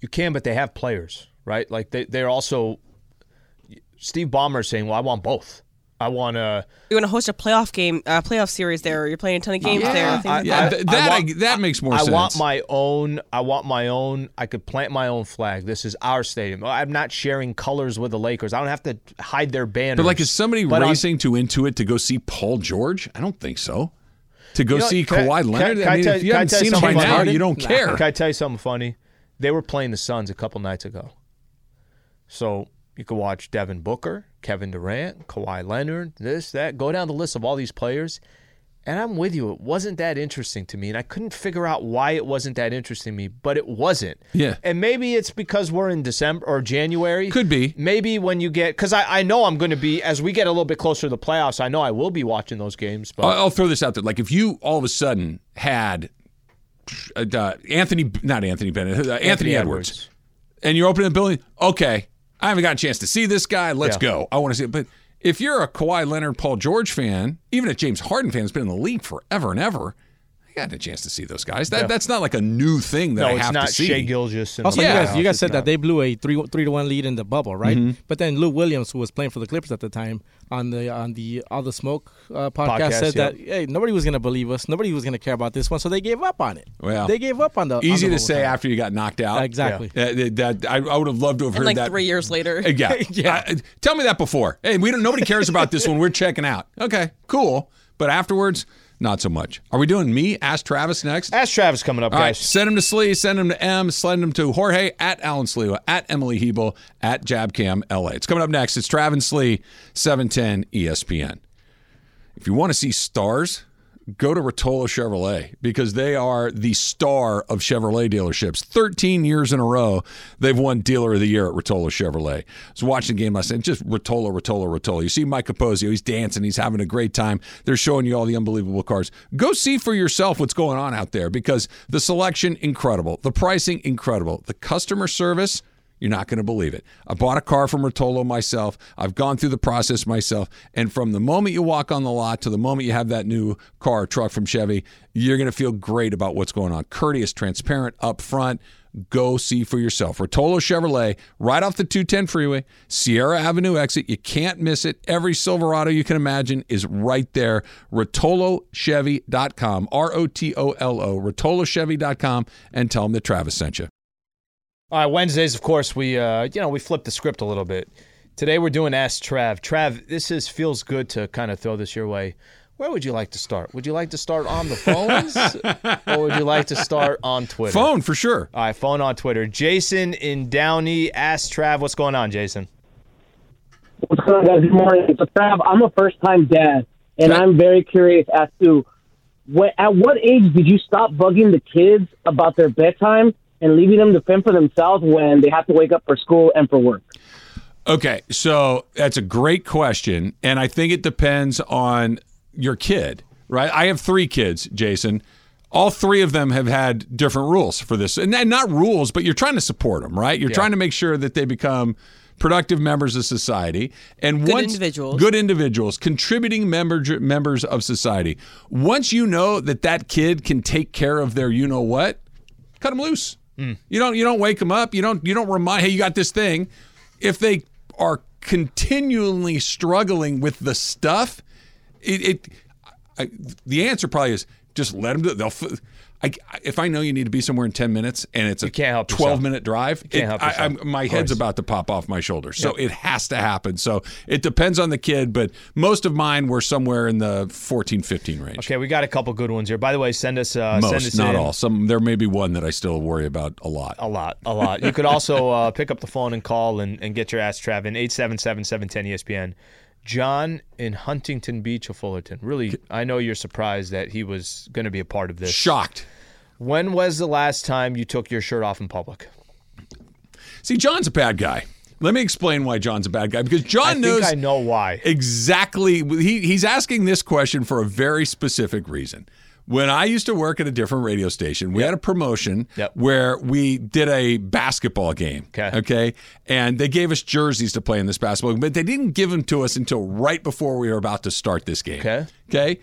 You can, but they have players, right? Like they, they're also Steve Ballmer is saying, "Well, I want both. I want to."
You want to host a playoff game, uh, playoff series there. Or you're playing a ton of games there. Things like
Yeah,
that.
th- that
want-
I- that makes more
I
sense.
want my own. I want my own. I could plant my own flag. This is our stadium. I'm not sharing colors with the Lakers. I don't have to hide their banners.
But like, is somebody
But on-
racing to Intuit to go see Paul George? I don't think so. To go
You know,
see
can
Kawhi Leonard?
can
I
I
mean,
tell-
if you
can I
haven't seen him by
something
now,
funny?
you don't care.
Can I tell you something funny? They were playing the Suns a couple nights ago. So you could watch Devin Booker, Kevin Durant, Kawhi Leonard, this, that. Go down the list of all these players. And I'm with you. It wasn't that interesting to me. And I couldn't figure out why it wasn't that interesting to me, but it wasn't.
Yeah.
And maybe it's because we're in December or January.
Could be.
Maybe when you get, because I, I know I'm going to be, as we get a little bit closer to the playoffs, I know I will be watching those games. But
I'll, I'll throw this out there. Like if you all of a sudden had uh, Anthony, not Anthony Bennett, uh, Anthony, Edwards, and you're opening the building, okay, I haven't got a chance to see this guy. Let's
Yeah.
go. I want to see it. But if you're a Kawhi Leonard, Paul George fan, even a James Harden fan, has been in the league forever and ever. I got a chance to see those guys. That, That's not like a new thing that
no,
I
it's
have
not
to see.
Shai Gilgeous. And
Also,
Yeah.
you guys, you guys said
not.
that they blew a three three to one lead in the bubble, right?
Mm-hmm.
But then Lou Williams, who was playing for the Clippers at the time, on the on the All the Smoke uh, podcast,
Podcast,
said
yep.
that hey, nobody was going to believe us, nobody was going to care about this one, so they gave up on it.
Well,
they gave up on the. on
Easy
the
to say
thing.
after you got knocked out.
Exactly.
Uh, that, I, I would have loved to have
And
heard
like
that.
three years later.
Uh, Yeah.
Yeah.
Uh, tell me that before. Hey, we don't. Nobody cares about this one. We're checking out. Okay, cool. But afterwards, not so much. Are we doing me? Ask Travis next.
Ask Travis coming up,
All right,
guys.
send him to Slee, send him to M, send him to Jorge at Alan Sliwa, at Emily Hebel, at Jabcam LA. It's coming up next. It's Travis Slee, 710 ESPN. If you want to see stars, go to Rotolo Chevrolet because they are the star of Chevrolet dealerships. 13 years in a row, they've won Dealer of the Year at Rotolo Chevrolet. I was watching the game last night, just Rotolo, Rotolo, Rotolo. You see Mike Capozio, he's dancing, he's having a great time. They're showing you all the unbelievable cars. Go see for yourself what's going on out there because the selection, incredible. The pricing, incredible. The customer service, you're not going to believe it. I bought a car from Rotolo myself. I've gone through the process myself. And from the moment you walk on the lot to the moment you have that new car or truck from Chevy, you're going to feel great about what's going on. Courteous, transparent, upfront. Go see for yourself. Rotolo Chevrolet, right off the 210 freeway, Sierra Avenue exit. You can't miss it. Every Silverado you can imagine is right there. RotoloChevy.com, R O T O L O, RotoloChevy.com, and tell them that Travis sent you.
All right, Wednesdays, of course, we uh, you know we flipped the script a little bit. Today we're doing Ask Trav. Trav, this is feels good to kind of throw this your way. Where would you like to start? Would you like to start on the phones, or would you like to start on Twitter?
Phone for sure.
All right, phone on Twitter. Jason in Downey Ask Trav, "What's going on, Jason?"
What's going on, guys? Good morning. So, Trav, I'm a first time dad, and I'm very curious as to what, at what age did you stop bugging the kids about their bedtime and leaving them to fend for themselves when they have to wake up for school and for work?
Okay, so that's a great question, and I think it depends on your kid, right? I have three kids, Jason. All three of them have had different rules for this, and and not rules, but you're trying to support them, right? You're trying to make sure that they become productive members of society and
Good
once
individuals.
good individuals contributing member, members of society once you know that that kid can take care of their you know what cut them loose you don't you don't wake them up. You don't you don't remind hey you got this thing. If they are continually struggling with the stuff it, it I, the answer probably is just let them do it. They'll I, if I know you need to be somewhere in 10 minutes and it's a
You can't help
12
yourself.
minute drive,
can't
it-
help
I. I'm- my head's about to pop off my shoulders. So it has to happen. So it depends on the kid, but most of mine were somewhere in the 14, 15 range.
Okay, we got a couple good ones here. By the way, send us uh, send
Most,
us
not
in.
all. Some there may be one that I still worry about a lot.
A lot, a lot. You could also uh, pick up the phone and call and, and get your ass Trav in 877-710-ESPN. John in Huntington Beach of Fullerton. Really, I know you're surprised that he was going to be a part of this.
Shocked.
When was the last time you took your shirt off in public?
See, John's a bad guy. Let me explain why John's a bad guy because John
I
knows
I know why.
exactly. He, he's asking this question for a very specific reason. When I used to work at a different radio station, we had a promotion
Yep.
where we did a basketball game.
Okay.
Okay. And they gave us jerseys to play in this basketball game, but they didn't give them to us until right before we were about to start this game.
Okay.
Okay.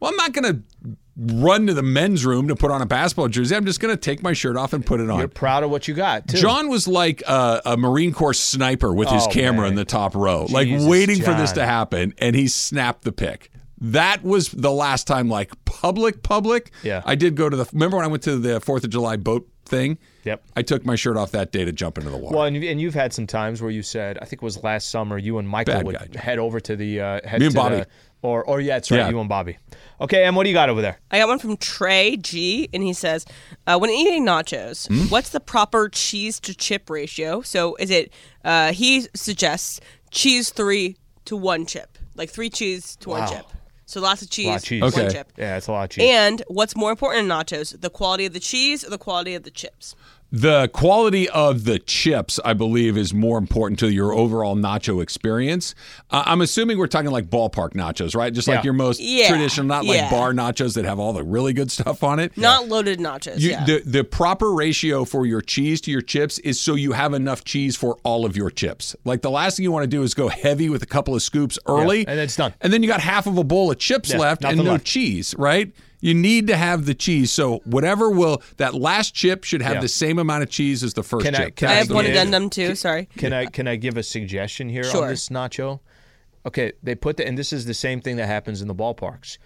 Well, I'm not going to run to the men's room to put on a basketball jersey. I'm just going to take my shirt off and put it on.
You're proud of what you got, too.
John was like a, a Marine Corps sniper with his
Oh,
camera
man.
in the top row, like
Jesus,
waiting for this to happen, and he snapped the pic. That was the last time, like public, public.
Yeah.
I did go to the. Remember when I went to the Fourth of July boat thing?
Yep.
I took my shirt off that day to jump into the water.
Well, and, you- and you've had some times where you said, I think it was last summer, you and Michael
Bad
would
guy.
head over to the uh, head
Me and
to
Bobby.
the- or or yeah, it's right,
Yeah.
you and Bobby. Okay, Em, what do you got over there?
I got one from Trey G, and he says, uh, "When eating nachos,
Hmm?
what's the proper cheese to chip ratio? So is it? Uh, he suggests cheese three to one chip, like three cheese to one chip. So lots of cheese,
A lot of cheese.
one
Okay.
chip.
Yeah, it's a lot of cheese.
And what's more important in nachos, the quality of the cheese or the quality of the chips?
The quality of the chips, I believe, is more important to your overall nacho experience. Uh, I'm assuming we're talking like ballpark nachos, right? Just like
Yeah.
your most
Yeah,
traditional, not like
yeah.
bar nachos that have all the really good stuff on it.
Not loaded nachos.
You,
yeah.
the the proper ratio for your cheese to your chips is so you have enough cheese for all of your chips. Like the last thing you want to do is go heavy with a couple of scoops early,
and it's done.
And then you got half of a bowl of chips
Yeah,
left and
nothing
no
left.
cheese, right? You need to have the cheese. So whatever will that last chip should have
Yeah.
the same amount of cheese as the first
Can I-
chip.
can
I
I
have one
give-
addendum too. Sorry.
Can I can I give a suggestion here
Sure.
on this nacho? Okay, they put the and this is the same thing that happens in the ballparks.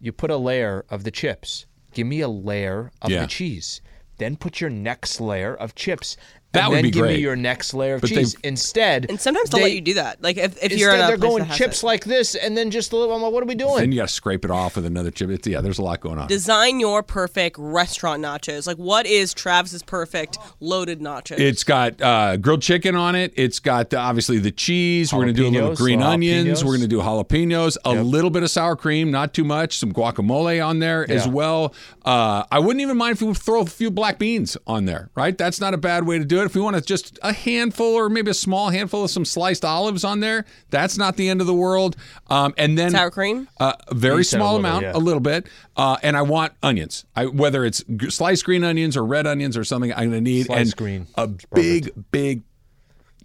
You put a layer of the chips. Give me a layer of
Yeah.
the cheese. Then put your next layer of chips.
That
and
would
then
be
give
great.
me your next layer of
But they-
cheese. Instead,
And sometimes they'll
they-
let you do that. Like if, if you're at a
they're
place
going
that has
chips
it.
like this, and then just a little. I'm like, what are we doing?
then you got to scrape it off with another chip. It's, yeah, there's a lot going on.
Design your perfect restaurant nachos. Like what is Travis's perfect loaded nachos?
It's got uh, grilled chicken on it. It's got uh, obviously the cheese. We're going to do a little green
little
onions. We're going to do jalapenos. A little bit of sour cream, not too much. Some guacamole on there as well. Uh, I wouldn't even mind if we throw a few black beans on there. Right, that's not a bad way to do it. If we want to just a handful or maybe a small handful of some sliced olives on there, that's not the end of the world. Um, and then
Sour cream?
uh, a very
You said a
small
little,
amount,
yeah.
a little bit, uh, and I want onions. I, whether it's g- sliced green onions or red onions or something, I'm going to need
Sliced
and
green.
a big, big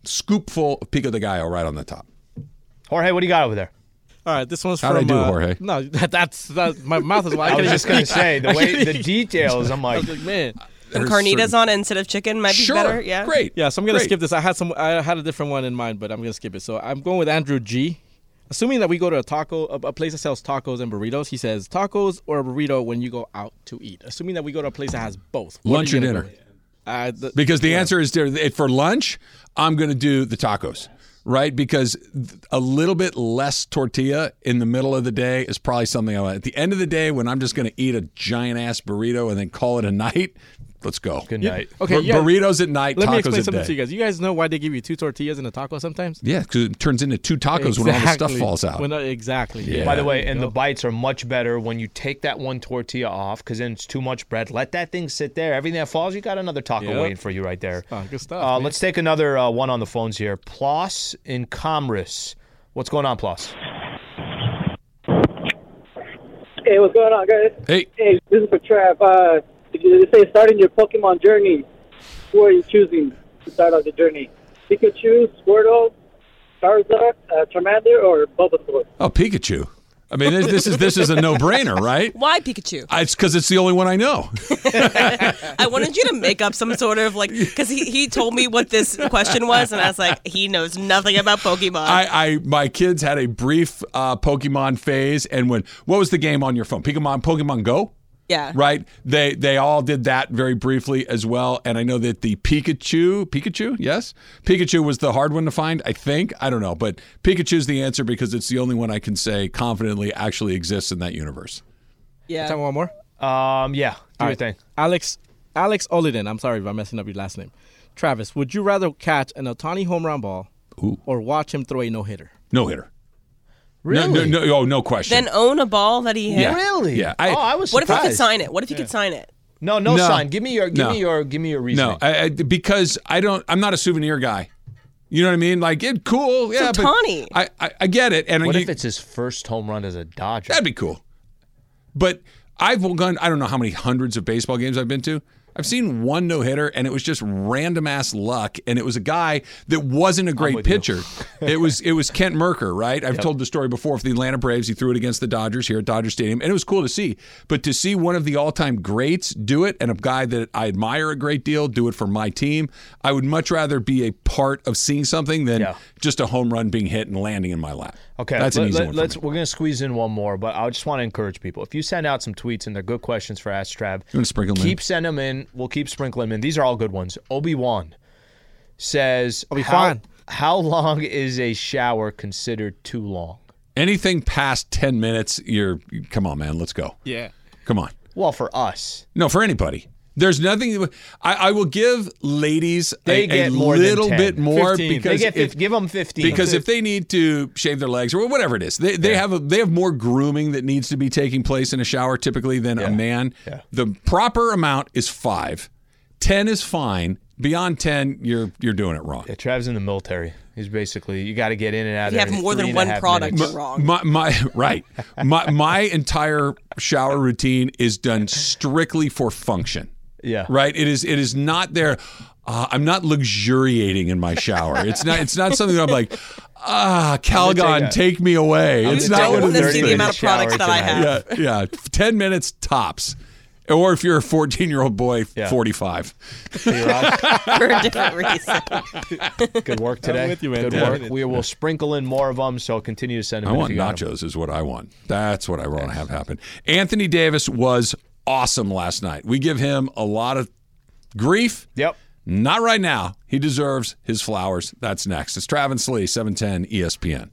scoopful of pico de gallo right on the top.
Jorge, what do you got over there?
All right, this one's
How'd I
from.
do,
uh,
Jorge?
No, that, that's that, my mouth is like.
I was just gonna say the way the details. I'm
I
like,
was like, man.
Some
There's
carnitas
certain-
on it instead of chicken might be
Sure,
better. Yeah.
great.
Yeah, so I'm gonna
Great.
skip this. I had some. I had a different one in mind, but I'm gonna skip it. So I'm going with Andrew G. Assuming that we go to a taco, a, a place that sells tacos and burritos, he says tacos or a burrito when you go out to eat. Assuming that we go to a place that has both.
Lunch
are
or dinner?
Uh, the,
Because the answer is there- for lunch, I'm going to do the tacos, right? Because a little bit less tortilla in the middle of the day is probably something I want. At the end of the day, when I'm just going to eat a giant ass burrito and then call it a night, let's go.
good night.
okay,
Bur-
yeah.
burritos at night,
Let me explain
at
something
day.
to you guys. You guys know why they give you two tortillas in a taco sometimes?
Yeah, because it turns into two tacos when all the stuff falls out.
When, uh, exactly.
Yeah.
By the way, and the bites are much better when you take that one tortilla off because then it's too much bread. Let that thing sit there. Everything that falls, you got another taco
Yep.
waiting for you right there.
Oh, good stuff.
Uh, let's take another uh, one on the phones here. Ploss in Commerce. What's going on, Ploss?
Hey, what's going on, guys?
hey,
Hey, this is for Trav. Uh, you say starting your Pokemon journey. Who are you choosing to start off the journey? Pikachu, Squirtle, Charizard, uh, Charmander, or Bulbasaur?
oh Pikachu. I mean, this, this is this is a no brainer, right?
Why Pikachu?
I- It's because it's the only one I know.
I wanted you to make up some sort of like because he, he told me what this question was and I was like he knows nothing about Pokemon.
I, I my kids had a brief uh, Pokemon phase, and when what was the game on your phone? Pokemon Pokemon Go.
Yeah.
Right, they they all did that very briefly as well, and I know that the Pikachu, Pikachu, yes, Pikachu was the hard one to find. I think I don't know, but Pikachu's the answer because it's the only one I can say confidently actually exists in that universe.
Yeah.
Time one more.
Um, yeah, do
All
your
right.
thing.
Alex Alex Oliden. I'm sorry if I'm messing up your last name. Travis, would you rather catch an Ohtani home run ball
Ooh.
or watch him throw a no hitter?
No hitter.
Really?
No, no, no, oh, no question.
Then own a ball that he hit.
yeah.
Really?
Yeah. I,
oh, I was
What if he could sign it? What if he could sign it?
No, no,
No.
sign. Give me your, give
No.
me your, give me your reason.
No, I, I, because I don't. I'm not a souvenir guy. You know what I mean? Like it, cool. Yeah, but
Ohtani.
I, I, I get it. And
what
you-
if it's his first home run as a Dodger?
that'd be cool. But I've gone. I don't know how many hundreds of baseball games I've been to. I've seen one no hitter, and it was just random ass luck. And it was a guy that wasn't a great pitcher. it was it was Kent Mercker, right? I've told the story before for the Atlanta Braves. He threw it against the Dodgers here at Dodger Stadium, and it was cool to see. But to see one of the all time greats do it, and a guy that I admire a great deal do it for my team, I would much rather be a part of seeing something than
Yeah.
just a home run being hit and landing in my lap.
Okay,
that's an
let-
easy
let-
one.
Let's. We're gonna squeeze in one more, but I just want to encourage people. If you send out some tweets and they're good questions for Ask Trav,
You wanna sprinkle in?
keep sending them in. We'll keep sprinkling them in. These are all good ones. Obi Wan says,
Obi-Wan.
How, how long is a shower considered too long?"
Anything past ten minutes, you're come on, man. Let's go.
Yeah.
Come on.
Well, for us,
No, for anybody. There's nothing. I, I will give ladies
They
a,
get
a
more
little
10.
bit more
15.
Because
They get
if,
give them 15.
because if they need to shave their legs or whatever it is, they, they have a, they have more grooming that needs to be taking place in a shower typically than a man.
Yeah.
The proper amount is five. Ten is fine. Beyond ten, you're you're doing it wrong.
Yeah, Trav's in the military. He's basically you got to get in and out.
If you have more than
three and a
one product,
minutes.
you're wrong.
My, my right, my my entire shower routine is done strictly for function.
Yeah.
Right. It is. It is not there. Uh, I'm not luxuriating in my shower. It's not. It's not something that I'm like, ah, Calgon,
take a-
take me away.
I'm
It's
gonna
not
take
what
a
it
want to
is.
see the amount of products that I have.
Yeah, yeah. Ten minutes tops. Or if you're a 14 year old boy,
Yeah.
45.
Hey,
for a different reason.
Good work today.
with you, man.
Good
Yeah.
work. We will sprinkle in more of them, so continue to send them.
I
in
want
if you got 'em.
nachos, is what I want. That's what I want to have happen. Anthony Davis was awesome last night. We give him a lot of grief.
Yep.
Not right now. He deserves his flowers. That's next. It's Travis Lee, 710 ESPN.